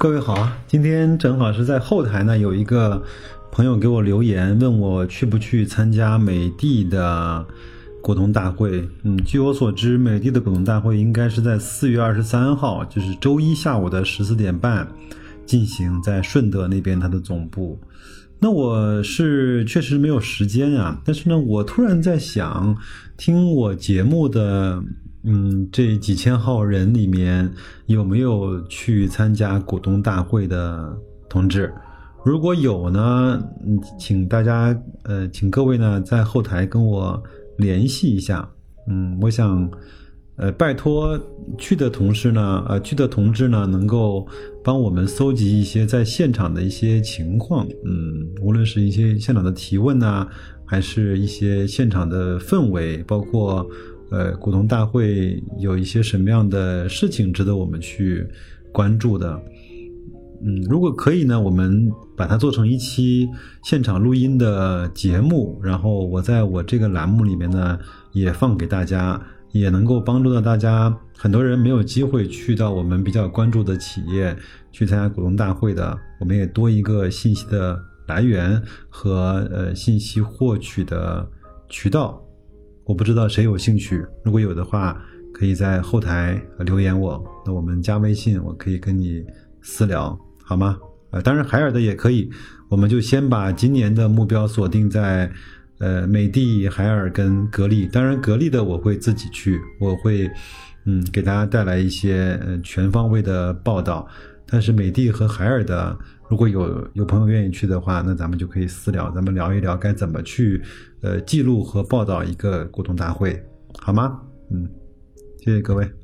各位好啊，今天正好是在后台呢，有一个朋友给我留言，问我去不去参加美的的股东大会。嗯，据我所知，美的的股东大会应该是在四月二十三号，就是周一下午的十四点半进行，在顺德那边它的总部。那我是确实没有时间啊，但是呢，我突然在想，听我节目的。嗯，这几千号人里面有没有去参加股东大会的同志？如果有呢，请大家呃，请各位呢在后台跟我联系一下。嗯，我想呃，拜托去的同事呢，呃，去的同志呢，能够帮我们搜集一些在现场的一些情况。嗯，无论是一些现场的提问呐，还是一些现场的氛围，包括。呃，股东大会有一些什么样的事情值得我们去关注的？嗯，如果可以呢，我们把它做成一期现场录音的节目，然后我在我这个栏目里面呢也放给大家，也能够帮助到大家。很多人没有机会去到我们比较关注的企业去参加股东大会的，我们也多一个信息的来源和呃信息获取的渠道。我不知道谁有兴趣，如果有的话，可以在后台留言我，那我们加微信，我可以跟你私聊，好吗？啊，当然海尔的也可以，我们就先把今年的目标锁定在，呃，美的、海尔跟格力。当然，格力的我会自己去，我会，嗯，给大家带来一些呃全方位的报道。但是美的和海尔的。如果有有朋友愿意去的话，那咱们就可以私聊，咱们聊一聊该怎么去，呃，记录和报道一个股东大会，好吗？嗯，谢谢各位。